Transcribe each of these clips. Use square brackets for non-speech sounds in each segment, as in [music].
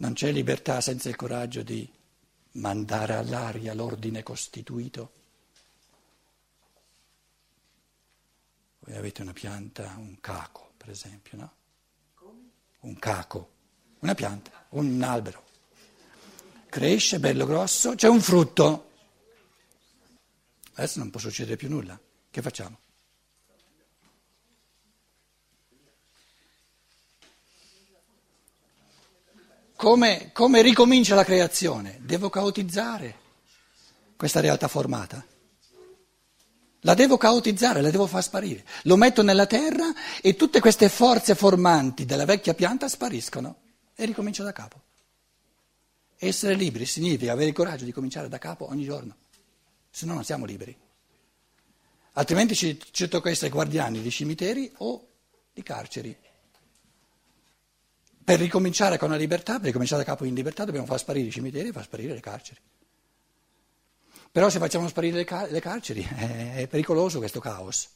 Non c'è libertà senza il coraggio di mandare all'aria l'ordine costituito. Voi avete una pianta, un caco, per esempio, no? Un caco, una pianta, un albero. Cresce, bello grosso, c'è un frutto. Adesso non può succedere più nulla. Che facciamo? Come, come ricomincia la creazione? Devo caotizzare questa realtà formata. La devo caotizzare, la devo far sparire. Lo metto nella terra e tutte queste forze formanti della vecchia pianta spariscono e ricomincio da capo. Essere liberi significa avere il coraggio di cominciare da capo ogni giorno, se no non siamo liberi. Altrimenti ci, ci tocca essere guardiani di cimiteri o di carceri. Per ricominciare con la libertà, per ricominciare da capo in libertà, dobbiamo far sparire i cimiteri e far sparire le carceri. Però se facciamo sparire le, car- le carceri [laughs] è, pericoloso questo caos.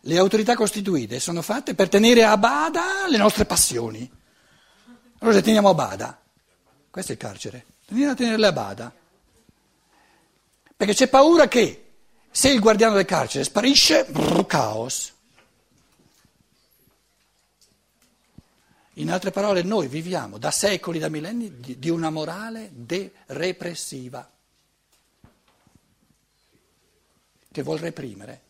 Le autorità costituite sono fatte per tenere a bada le nostre passioni. Allora le teniamo a bada. Questo è il carcere. Tenere a tenerle a bada. Perché c'è paura che se il guardiano del carcere sparisce, brrr, caos. In altre parole, noi viviamo da secoli, da millenni, di, una morale de-repressiva, che vuol reprimere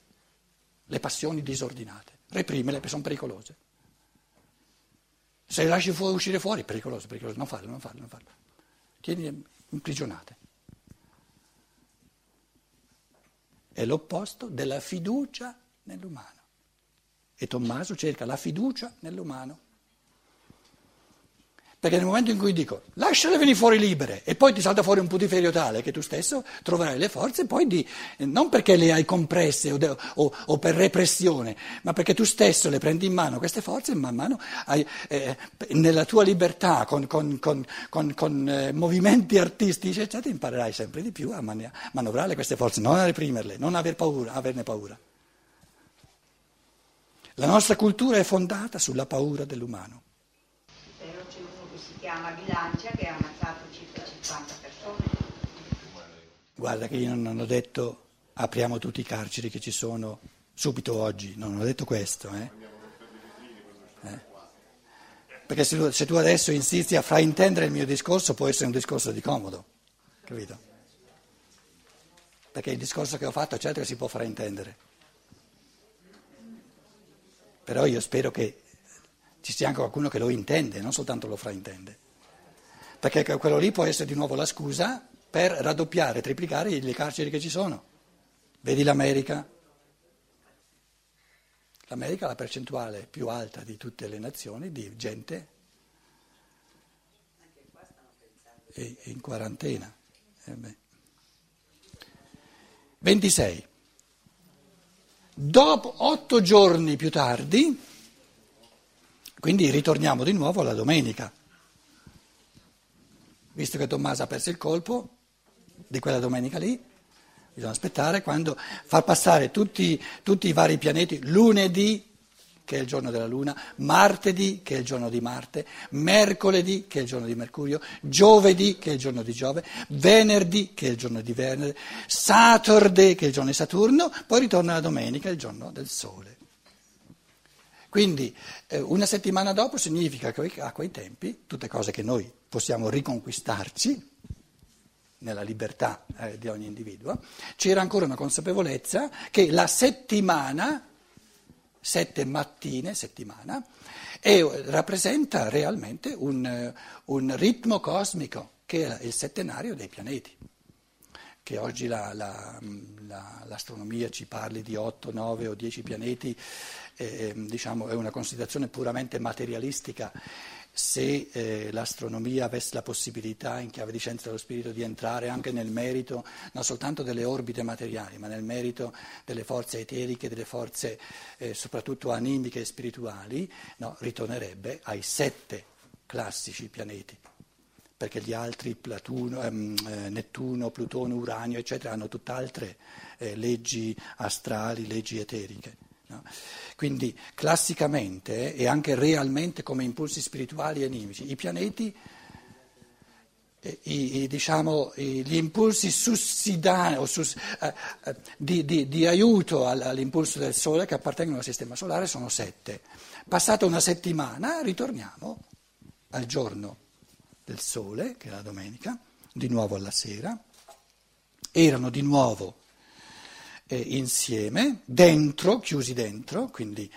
le passioni disordinate. Reprimere perché sono pericolose. Se le lasci fuori, uscire fuori, è pericoloso, pericoloso. Non farlo, non farlo, non farlo. Tieni imprigionate. È l'opposto della fiducia nell'umano. E Tommaso cerca la fiducia nell'umano. Perché nel momento in cui dico lasciale venire fuori libere e poi ti salta fuori un putiferio tale che tu stesso troverai le forze poi di, non perché le hai compresse o, de, o, o, per repressione, ma perché tu stesso le prendi in mano queste forze e man mano hai, eh, nella tua libertà, con, con, con, con eh, movimenti artistici, eccetera, imparerai sempre di più a man- manovrare queste forze, non a reprimerle, non aver paura, averne paura. La nostra cultura è fondata sulla paura dell'umano chiama Bilancia che ha ammazzato circa 50 persone. Guarda che io non ho detto apriamo tutti i carceri che ci sono subito oggi, non ho detto questo. Eh? Eh? Perché se, se tu adesso insisti a fraintendere il mio discorso può essere un discorso di comodo, capito? Perché il discorso che ho fatto certo che si può fraintendere. Però io spero che ci sia anche qualcuno che lo intende, non soltanto lo fraintende. Perché quello lì può essere di nuovo la scusa per raddoppiare, triplicare le carceri che ci sono. Vedi l'America? L'America ha la percentuale più alta di tutte le nazioni di gente in quarantena. Eh 26. Dopo otto giorni più tardi, quindi ritorniamo di nuovo alla domenica. Visto che Tommaso ha perso il colpo di quella domenica lì, bisogna aspettare quando far passare tutti, tutti i vari pianeti lunedì che è il giorno della Luna, martedì, che è il giorno di Marte, mercoledì, che è il giorno di Mercurio, giovedì, che è il giorno di Giove, venerdì, che è il giorno di Venere, Saturday, che è il giorno di Saturno, poi ritorna la domenica, il giorno del Sole. Quindi eh, una settimana dopo significa che a quei tempi, tutte cose che noi possiamo riconquistarci nella libertà eh, di ogni individuo, c'era ancora una consapevolezza che la settimana, sette mattine, settimana, è, rappresenta realmente un, un ritmo cosmico che è il settenario dei pianeti. Che oggi la, la, la, l'astronomia ci parli di 8, 9 o 10 pianeti, eh, diciamo, è una considerazione puramente materialistica. Se eh, l'astronomia avesse la possibilità, in chiave di scienza dello spirito, di entrare anche nel merito non soltanto delle orbite materiali, ma nel merito delle forze eteriche, delle forze eh, soprattutto animiche e spirituali, no, ritornerebbe ai sette classici pianeti perché gli altri, Platuno, ehm, eh, Nettuno, Plutone, Uranio, eccetera, hanno tutt'altre eh, leggi astrali, leggi eteriche. No? Quindi classicamente e anche realmente come impulsi spirituali e animici, i pianeti, eh, i, i, diciamo, gli impulsi sussidari o sus, eh, eh, di, di, di, aiuto all'impulso del Sole che appartengono al Sistema Solare sono sette. Passata una settimana ritorniamo al giorno del Sole, che è la domenica, di nuovo alla sera, erano di nuovo eh, insieme, dentro, chiusi dentro, quindi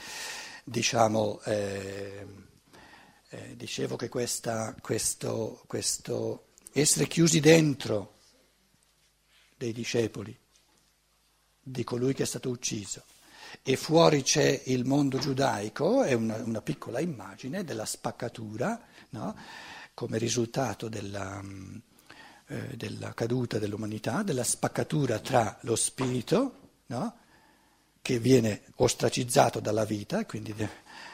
diciamo, eh, eh, dicevo che questa, questo, questo essere chiusi dentro dei discepoli, di colui che è stato ucciso, e fuori c'è il mondo giudaico, è una, una piccola immagine della spaccatura, no? come risultato della, eh, della caduta dell'umanità, della spaccatura tra lo spirito, no? che viene ostracizzato dalla vita, quindi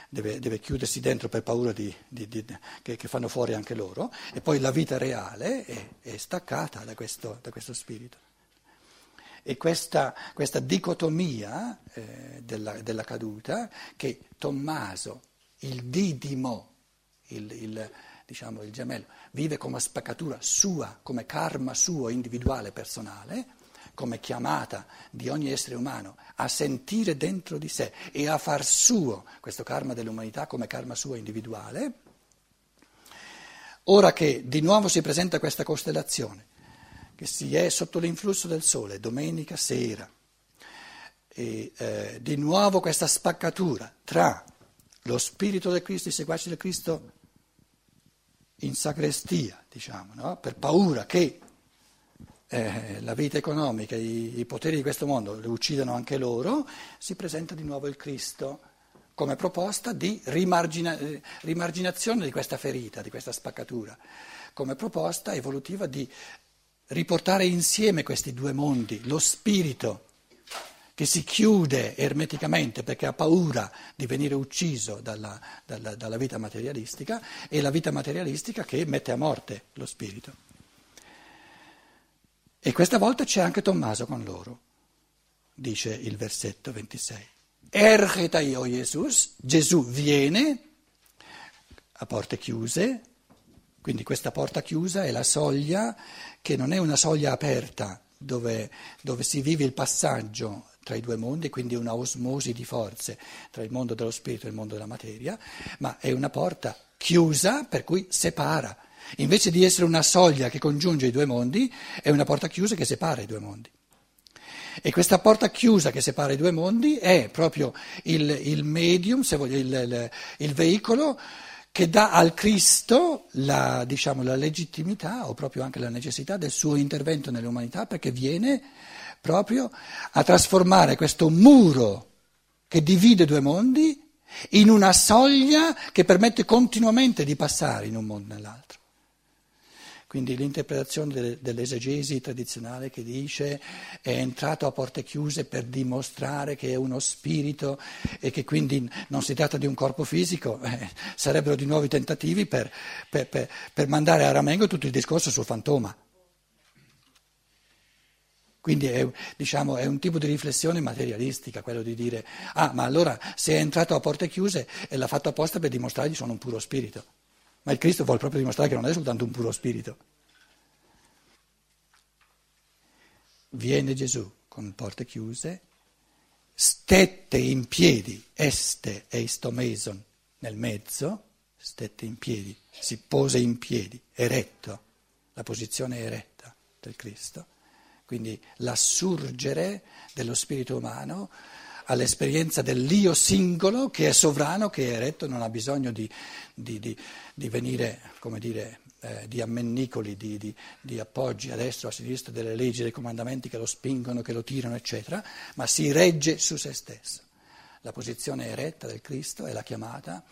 deve, deve chiudersi dentro per paura di, di, di, che, che, fanno fuori anche loro, e poi la vita reale è, è staccata da questo, da questo, spirito. E questa, questa dicotomia eh, della, della, caduta che Tommaso, il didimo, il, il diciamo, il gemello, vive come spaccatura sua, come karma suo individuale, personale, come chiamata di ogni essere umano a sentire dentro di sé e a far suo questo karma dell'umanità come karma suo individuale, ora che di nuovo si presenta questa costellazione, che si è sotto l'influsso del sole, domenica sera, e eh, di nuovo questa spaccatura tra lo spirito del Cristo, i seguaci del Cristo in sacrestia, diciamo, no? per paura che eh, la vita economica, i, i, poteri di questo mondo le uccidano anche loro, si presenta di nuovo il Cristo come proposta di rimargina, eh, rimarginazione di questa ferita, di questa spaccatura, come proposta evolutiva di riportare insieme questi due mondi, lo spirito che si chiude ermeticamente perché ha paura di venire ucciso dalla, dalla, dalla vita materialistica e la vita materialistica che mette a morte lo spirito. E questa volta c'è anche Tommaso con loro, dice il versetto 26. Ergeta io Jesus, Gesù viene a porte chiuse, quindi questa porta chiusa è la soglia che non è una soglia aperta dove, dove si vive il passaggio tra i due mondi, quindi una osmosi di forze tra il mondo dello spirito e il mondo della materia, ma è una porta chiusa per cui separa. Invece di essere una soglia che congiunge i due mondi, è una porta chiusa che separa i due mondi. E questa porta chiusa che separa i due mondi è proprio il, il medium, se voglio, il, il, il, veicolo che dà al Cristo la, diciamo, la legittimità o proprio anche la necessità del suo intervento nell'umanità perché viene proprio a trasformare questo muro che divide due mondi in una soglia che permette continuamente di passare in un mondo e nell'altro. Quindi l'interpretazione dell'esegesi tradizionale che dice è entrato a porte chiuse per dimostrare che è uno spirito e che quindi non si tratta di un corpo fisico, [laughs] eh, sarebbero di nuovo tentativi per, per, per, per mandare a ramengo tutto il discorso sul fantoma. Quindi è, diciamo, è, un tipo di riflessione materialistica, quello di dire, ah, ma allora se è entrato a porte chiuse e l'ha fatto apposta per dimostrare che sono un puro spirito. Ma il Cristo vuole proprio dimostrare che non è soltanto un puro spirito. Viene Gesù con porte chiuse, stette in piedi, este e istomeson nel mezzo, stette in piedi, si pose in piedi, eretto, la posizione eretta del Cristo quindi l'assurgere dello spirito umano all'esperienza dell'io singolo che è sovrano, che è eretto, non ha bisogno di, di, di, di venire, come dire, eh, di ammennicoli, di, appoggi a destra o a sinistra delle leggi, dei comandamenti che lo spingono, che lo tirano, eccetera, ma si regge su se stesso. La posizione eretta del Cristo è la chiamata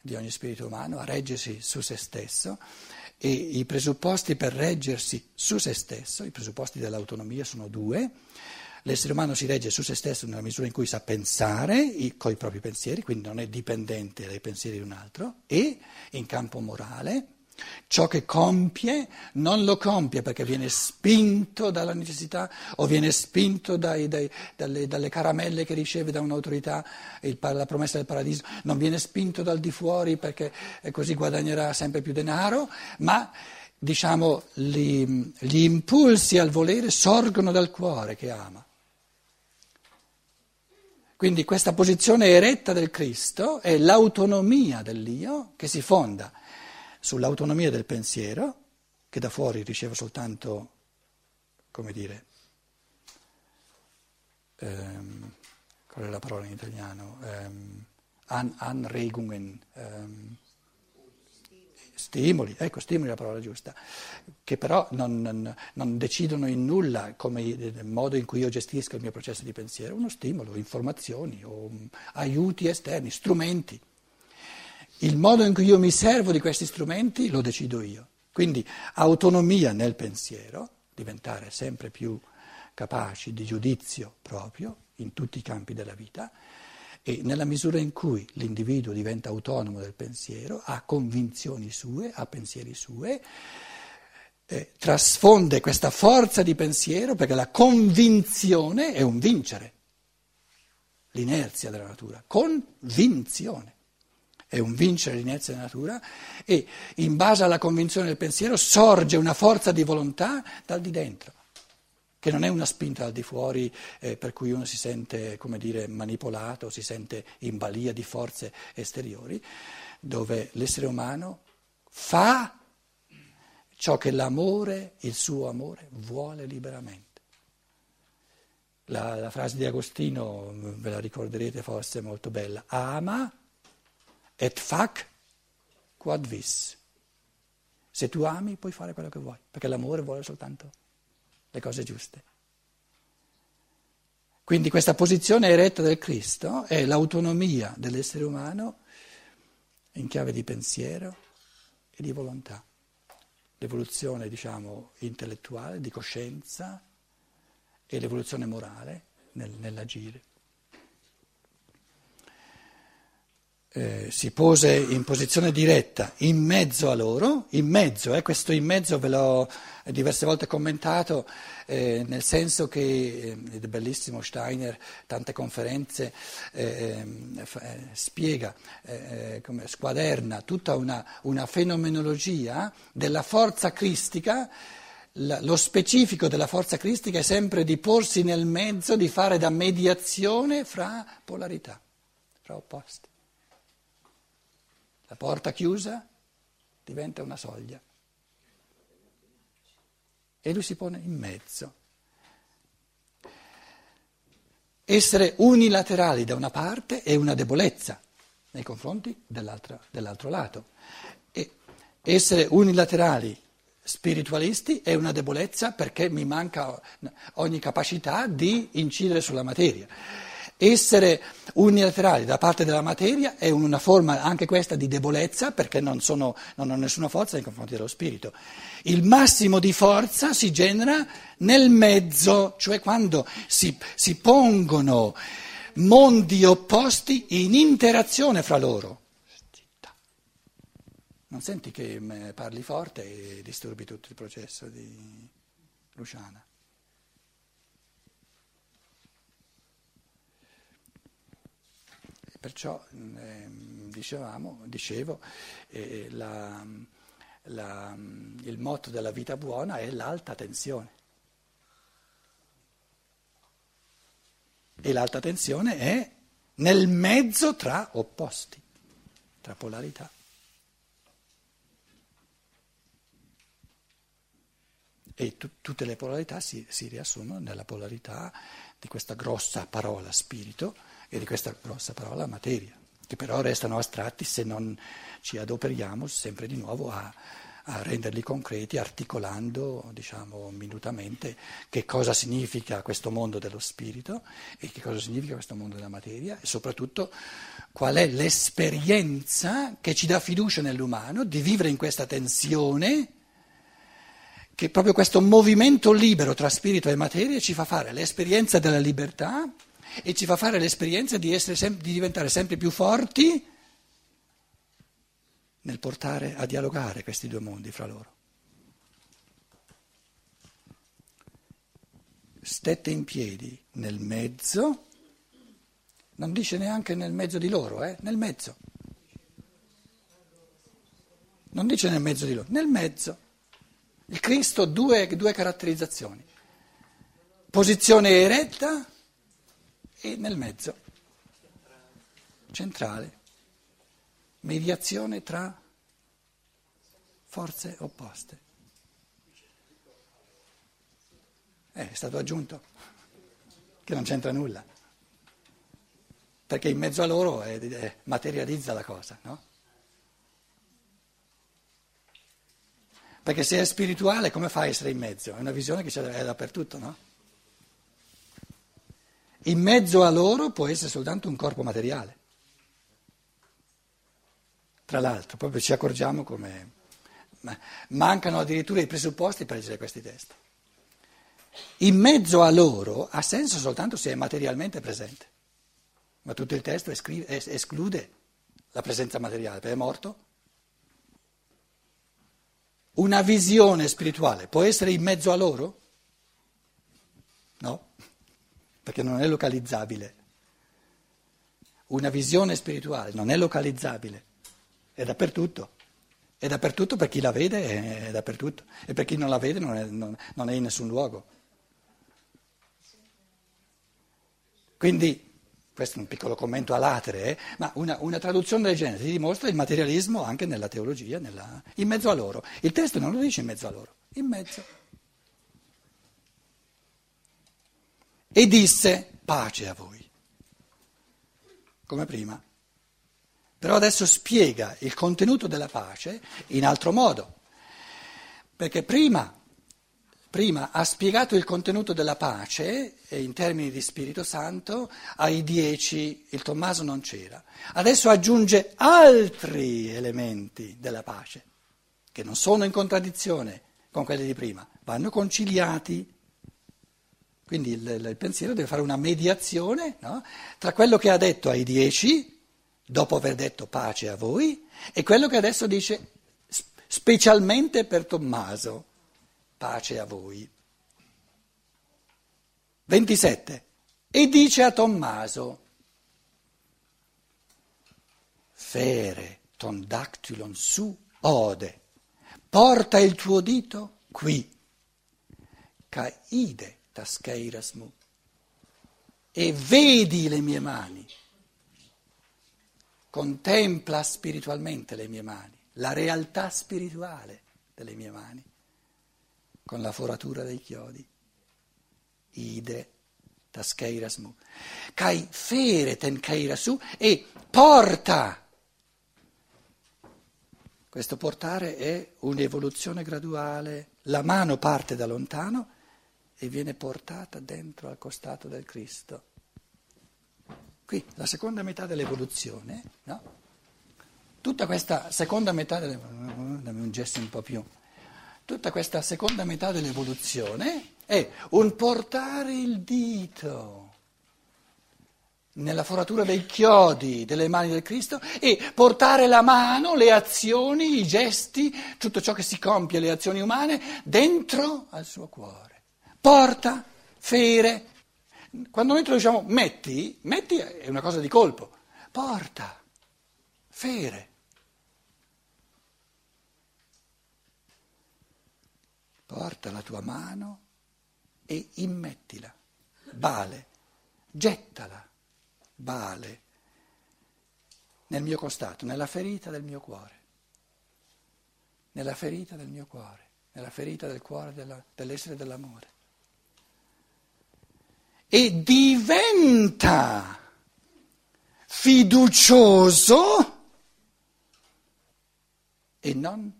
di ogni spirito umano a reggersi su se stesso e i presupposti per reggersi su se stesso, i presupposti dell'autonomia sono due. L'essere umano si regge su se stesso nella misura in cui sa pensare i propri pensieri, quindi non è dipendente dai pensieri di un altro, e in campo morale Ciò che compie non lo compie perché viene spinto dalla necessità o viene spinto dai, dai, dalle, dalle, caramelle che riceve da un'autorità, il, la promessa del paradiso, non viene spinto dal di fuori perché così guadagnerà sempre più denaro, ma diciamo gli, gli impulsi al volere sorgono dal cuore che ama. Quindi questa posizione eretta del Cristo è l'autonomia dell'io che si fonda sull'autonomia del pensiero, che da fuori riceve soltanto, come dire, ehm, qual è la parola in italiano? Ehm, an, anregungen, ehm, stimoli, ecco, stimoli è la parola giusta, che però non, non, non, decidono in nulla come il modo in cui io gestisco il mio processo di pensiero, uno stimolo, informazioni o aiuti esterni, strumenti. Il modo in cui io mi servo di questi strumenti lo decido io. Quindi autonomia nel pensiero, diventare sempre più capaci di giudizio proprio in tutti i campi della vita e nella misura in cui l'individuo diventa autonomo del pensiero, ha convinzioni sue, ha pensieri sue, eh, trasfonde questa forza di pensiero perché la convinzione è un vincere, l'inerzia della natura, convinzione è un vincere l'inerzia della natura e in base alla convinzione del pensiero sorge una forza di volontà dal di dentro, che non è una spinta dal di fuori eh, per cui uno si sente, come dire, manipolato, si sente in balia di forze esteriori, dove l'essere umano fa ciò che l'amore, il suo amore, vuole liberamente. La, la frase di Agostino, ve la ricorderete forse, molto bella, ama et fac quod vis. Se tu ami puoi fare quello che vuoi, perché l'amore vuole soltanto le cose giuste. Quindi questa posizione eretta del Cristo è l'autonomia dell'essere umano in chiave di pensiero e di volontà. L'evoluzione, diciamo, intellettuale, di coscienza e l'evoluzione morale nel, nell'agire. Eh, si pose in posizione diretta in mezzo a loro, in mezzo, eh, questo in mezzo ve l'ho diverse volte commentato, eh, nel senso che eh, il bellissimo Steiner, tante conferenze, eh, eh, spiega, come squaderna tutta una, una fenomenologia della forza cristica lo specifico della forza cristica è sempre di porsi nel mezzo, di fare da mediazione fra polarità, fra opposti. La porta chiusa diventa una soglia. E lui si pone in mezzo. Essere unilaterali da una parte è una debolezza nei confronti dell'altro lato. E essere unilaterali spiritualisti è una debolezza perché mi manca ogni capacità di incidere sulla materia. Essere unilaterali da parte della materia è una forma anche questa di debolezza perché non, sono, non ho nessuna forza nei confronti dello spirito. Il massimo di forza si genera nel mezzo, cioè quando si, si pongono mondi opposti in interazione fra loro. Non senti che parli forte e disturbi tutto il processo di Luciana? Perciò eh, dicevamo, dicevo, eh, la, la, il motto della vita buona è l'alta tensione. E l'alta tensione è nel mezzo tra opposti, tra polarità. E tu, tutte le polarità si, si riassumono nella polarità di questa grossa parola spirito e di questa grossa parola materia, che però restano astratti se non ci adoperiamo sempre di nuovo a, a renderli concreti, articolando diciamo, minutamente che cosa significa questo mondo dello spirito e che cosa significa questo mondo della materia e soprattutto qual è l'esperienza che ci dà fiducia nell'umano di vivere in questa tensione che proprio questo movimento libero tra spirito e materia ci fa fare l'esperienza della libertà e ci fa fare l'esperienza di, sem- di diventare sempre più forti nel portare a dialogare questi due mondi fra loro. Stette in piedi nel mezzo, non dice neanche nel mezzo di loro, eh? nel mezzo. Non dice nel mezzo di loro, nel mezzo. Il Cristo due, due caratterizzazioni. Posizione eretta e nel mezzo, centrale, mediazione tra forze opposte. Eh, è stato aggiunto che non c'entra nulla, perché in mezzo a loro è, è, materializza la cosa, no? Perché se è spirituale, come fa a essere in mezzo? È una visione che c'è dappertutto, no? In mezzo a loro può essere soltanto un corpo materiale. Tra l'altro, proprio ci accorgiamo come mancano addirittura i presupposti per leggere questi testi. In mezzo a loro ha senso soltanto se è materialmente presente, ma tutto il testo esclude la presenza materiale, perché è morto. Una visione spirituale può essere in mezzo a loro? No perché non è localizzabile. Una visione spirituale non è localizzabile, è dappertutto. È dappertutto per chi la vede, è dappertutto, e per chi non la vede non è, non, non è in nessun luogo. Quindi, questo è un piccolo commento a latere, eh, ma una, una, traduzione del genere ti dimostra il materialismo anche nella teologia, nella, in mezzo a loro. Il testo non lo dice in mezzo a loro, in mezzo. E disse pace a voi, come prima. Però adesso spiega il contenuto della pace in altro modo, perché prima, prima ha spiegato il contenuto della pace in termini di Spirito Santo ai dieci, il Tommaso non c'era, adesso aggiunge altri elementi della pace che non sono in contraddizione con quelli di prima, vanno conciliati quindi il, il pensiero deve fare una mediazione no? tra quello che ha detto ai dieci, dopo aver detto pace a voi, e quello che adesso dice specialmente per Tommaso, pace a voi. 27. E dice a Tommaso, fere ton dactylon su ode, porta il tuo dito qui, caide taskeirasmu e vedi le mie mani, contempla spiritualmente le mie mani, la realtà spirituale delle mie mani, con la foratura dei chiodi, ide taskeirasmu, kai fere tenkeirasu e porta. Questo portare è un'evoluzione graduale, la mano parte da lontano e viene portata dentro al costato del Cristo. Qui la seconda metà dell'evoluzione, no? Tutta questa seconda metà dammi un gesto un po' più, tutta questa seconda metà dell'evoluzione è un portare il dito nella foratura dei chiodi delle mani del Cristo e portare la mano, le azioni, i gesti, tutto ciò che si compie, le azioni umane, dentro al suo cuore porta, fere. Quando noi traduciamo metti, metti è una cosa di colpo, porta, fere. Porta la tua mano e immettila, bale, gettala, bale, nel mio costato, nella ferita del mio cuore, nella ferita del mio cuore, nella ferita del cuore della, dell'essere dell'amore e diventa fiducioso e non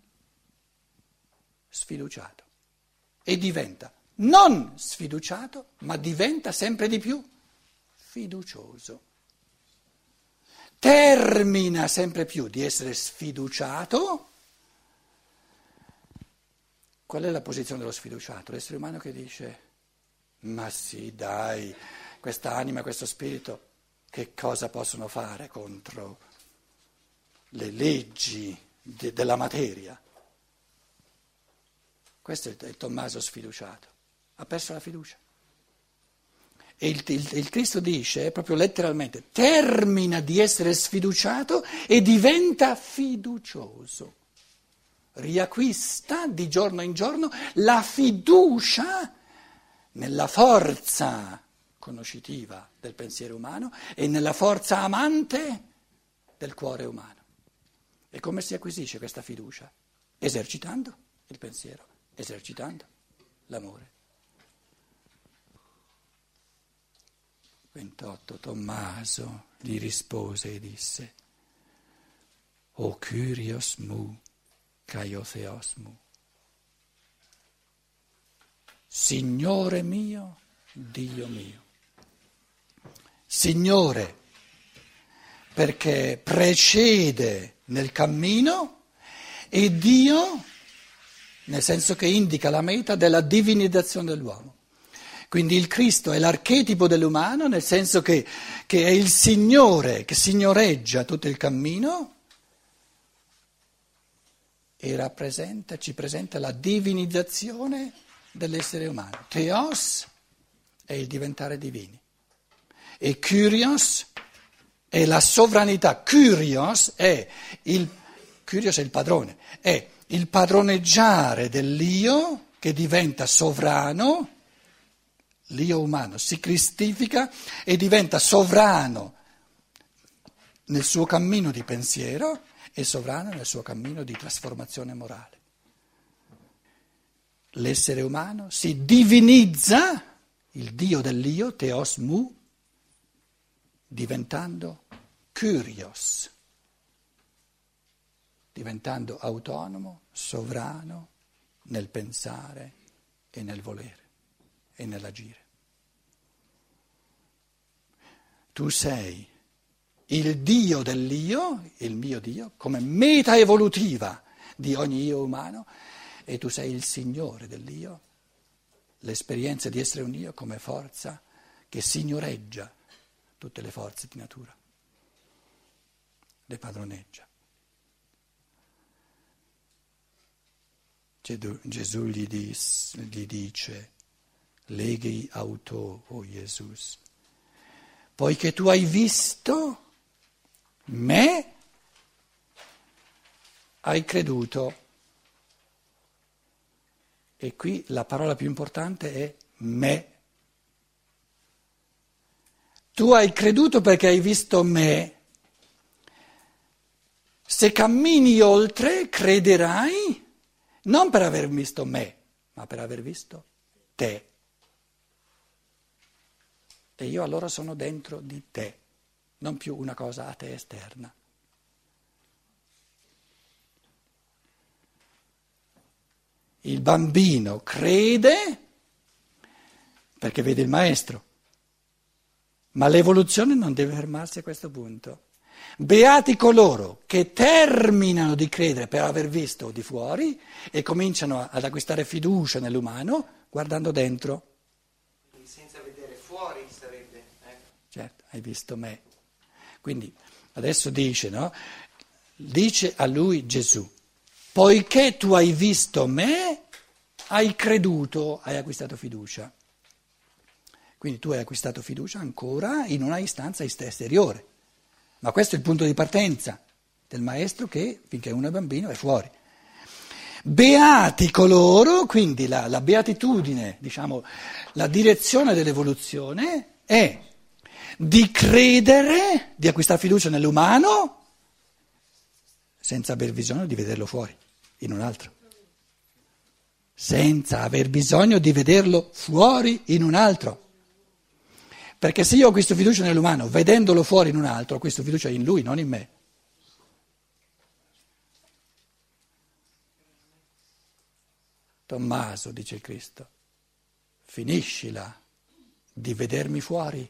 sfiduciato. E diventa non sfiduciato, ma diventa sempre di più fiducioso. Termina sempre più di essere sfiduciato. Qual è la posizione dello sfiduciato? L'essere umano che dice ma sì, dai, questa anima, questo spirito, che cosa possono fare contro le leggi de, della materia. Questo è il Tommaso sfiduciato, ha perso la fiducia. E il, il, il, Cristo dice, proprio letteralmente, termina di essere sfiduciato e diventa fiducioso. Riacquista di giorno in giorno la fiducia nella forza conoscitiva del pensiero umano e nella forza amante del cuore umano. E come si acquisisce questa fiducia? Esercitando il pensiero, esercitando l'amore. 28 Tommaso gli rispose e disse, O Kyrios mu, Caiotheos mu, Signore mio, Dio mio. Signore, perché precede nel cammino e Dio, nel senso che indica la meta della divinizzazione dell'uomo. Quindi il Cristo è l'archetipo dell'umano, nel senso che, che è il Signore che signoreggia tutto il cammino e rappresenta, ci presenta la divinizzazione dell'essere umano. Theos è il diventare divini e Kyrios è la sovranità. Kyrios è il, Kyrios è il padrone, è il padroneggiare dell'io che diventa sovrano l'io umano si cristifica e diventa sovrano nel suo cammino di pensiero e sovrano nel suo cammino di trasformazione morale. L'essere umano si divinizza, il Dio dell'io, Theos Mu, diventando curios, diventando autonomo, sovrano nel pensare e nel volere e nell'agire. Tu sei il Dio dell'io, il mio Dio, come meta evolutiva di ogni io umano, e tu sei il Signore dell'io, l'esperienza di essere un io come forza che signoreggia tutte le forze di natura, le padroneggia. Gesù gli, dis, gli dice, leghi auto, o oh Gesù, poiché tu hai visto me, hai creduto. E qui la parola più importante è me. Tu hai creduto perché hai visto me. Se cammini oltre, crederai non per aver visto me, ma per aver visto te e io allora sono dentro di te, non più una cosa a te esterna. Il bambino crede perché vede il maestro, ma l'evoluzione non deve fermarsi a questo punto. Beati coloro che terminano di credere per aver visto di fuori e cominciano ad acquistare fiducia nell'umano guardando dentro. hai visto me. Quindi adesso dice, no? Dice a lui Gesù, poiché tu hai visto me, hai creduto, hai acquistato fiducia. Quindi tu hai acquistato fiducia ancora in una istanza esteriore. Ma questo è il punto di partenza del maestro che finché uno è bambino è fuori. Beati coloro, quindi la, la beatitudine, diciamo, la direzione dell'evoluzione è di credere, di acquistare fiducia nell'umano, senza aver bisogno di vederlo fuori, in un altro. Senza aver bisogno di vederlo fuori in un altro. Perché se io acquisto fiducia nell'umano vedendolo fuori in un altro, acquisto fiducia in lui, non in me. Tommaso, dice Cristo, finiscila di vedermi fuori.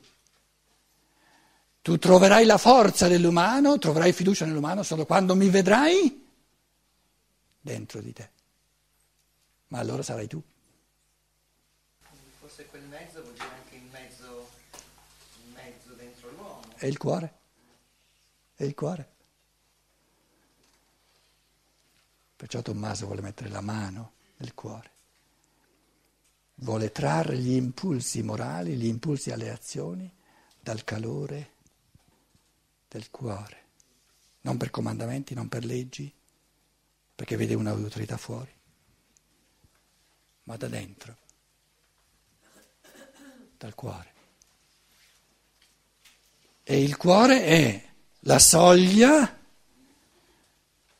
Tu troverai la forza dell'umano, troverai fiducia nell'umano solo quando mi vedrai dentro di te. Ma allora sarai tu. Forse quel mezzo vuol dire anche il mezzo, il mezzo dentro l'uomo. È il cuore. È il cuore. Perciò Tommaso vuole mettere la mano nel cuore, vuole trarre gli impulsi morali, gli impulsi alle azioni dal calore del cuore, non per comandamenti, non per leggi, perché vede un'autorità fuori, ma da dentro, dal cuore. E il cuore è la soglia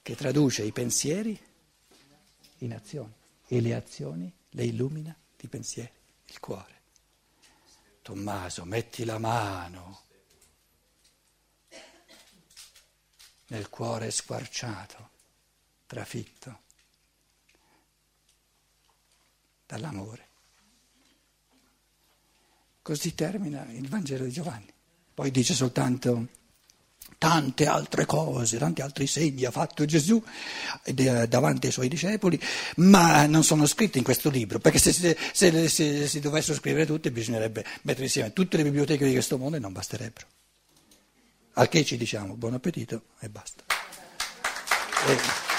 che traduce i pensieri in azioni e le azioni le illumina di pensieri, il cuore. Tommaso, metti la mano nel cuore squarciato, trafitto dall'amore. Così termina il Vangelo di Giovanni. Poi dice soltanto tante altre cose, tanti altri segni ha fatto Gesù davanti ai suoi discepoli, ma non sono scritti in questo libro, perché se, se, se, se si dovessero scrivere tutti bisognerebbe mettere insieme tutte le biblioteche di questo mondo e non basterebbero. Al che ci diciamo buon appetito e basta. E...